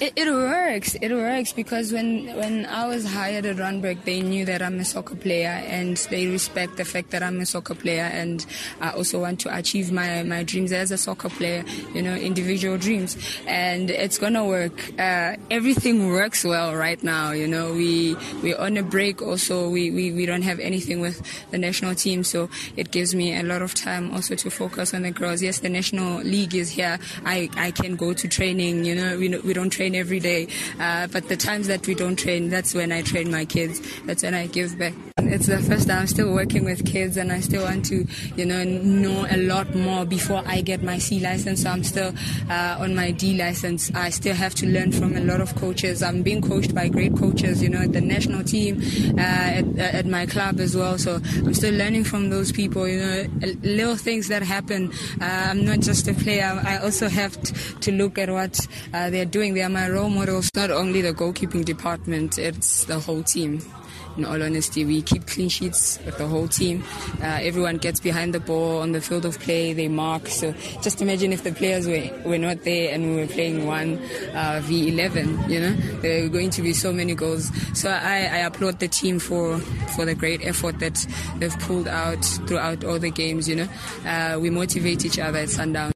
It, it, works. It works because when when I was hired at Randburg, they knew that I'm a soccer player and they respect the fact that I'm a soccer player and I also want to achieve my, my dreams as a soccer player, you know, individual dreams. And it's gonna work. Uh, everything works well right now, you know. We we're on a break also. We, we, we don't have anything with the national team, so it gives me a lot of time also to focus on the girls. Yes, the national league is here. I, I can go to training, you know, we, we don't train train every day. Uh, but the times that we don't train, that's when I train my kids. That's when I give back. It's the first time I'm still working with kids and I still want to, you know, know a lot more before I get my C license. So I'm still uh, on my D license. I still have to learn from a lot of coaches. I'm being coached by great coaches, you know, at the national team, uh, at, at, my club as well. So I'm still learning from those people, you know, little things that happen. Uh, I'm not just a player. I also have to look at what uh, they're doing. They are my role models. Not only the goalkeeping department, it's the whole team in all honesty. We keep clean sheets with the whole team. Uh, everyone gets behind the ball on the field of play, they mark. So just imagine if the players were, were not there and we were playing 1 uh, v11, you know, there are going to be so many goals. So I, I applaud the team for, for the great effort that they've pulled out throughout all the games, you know. Uh, we motivate each other at Sundown.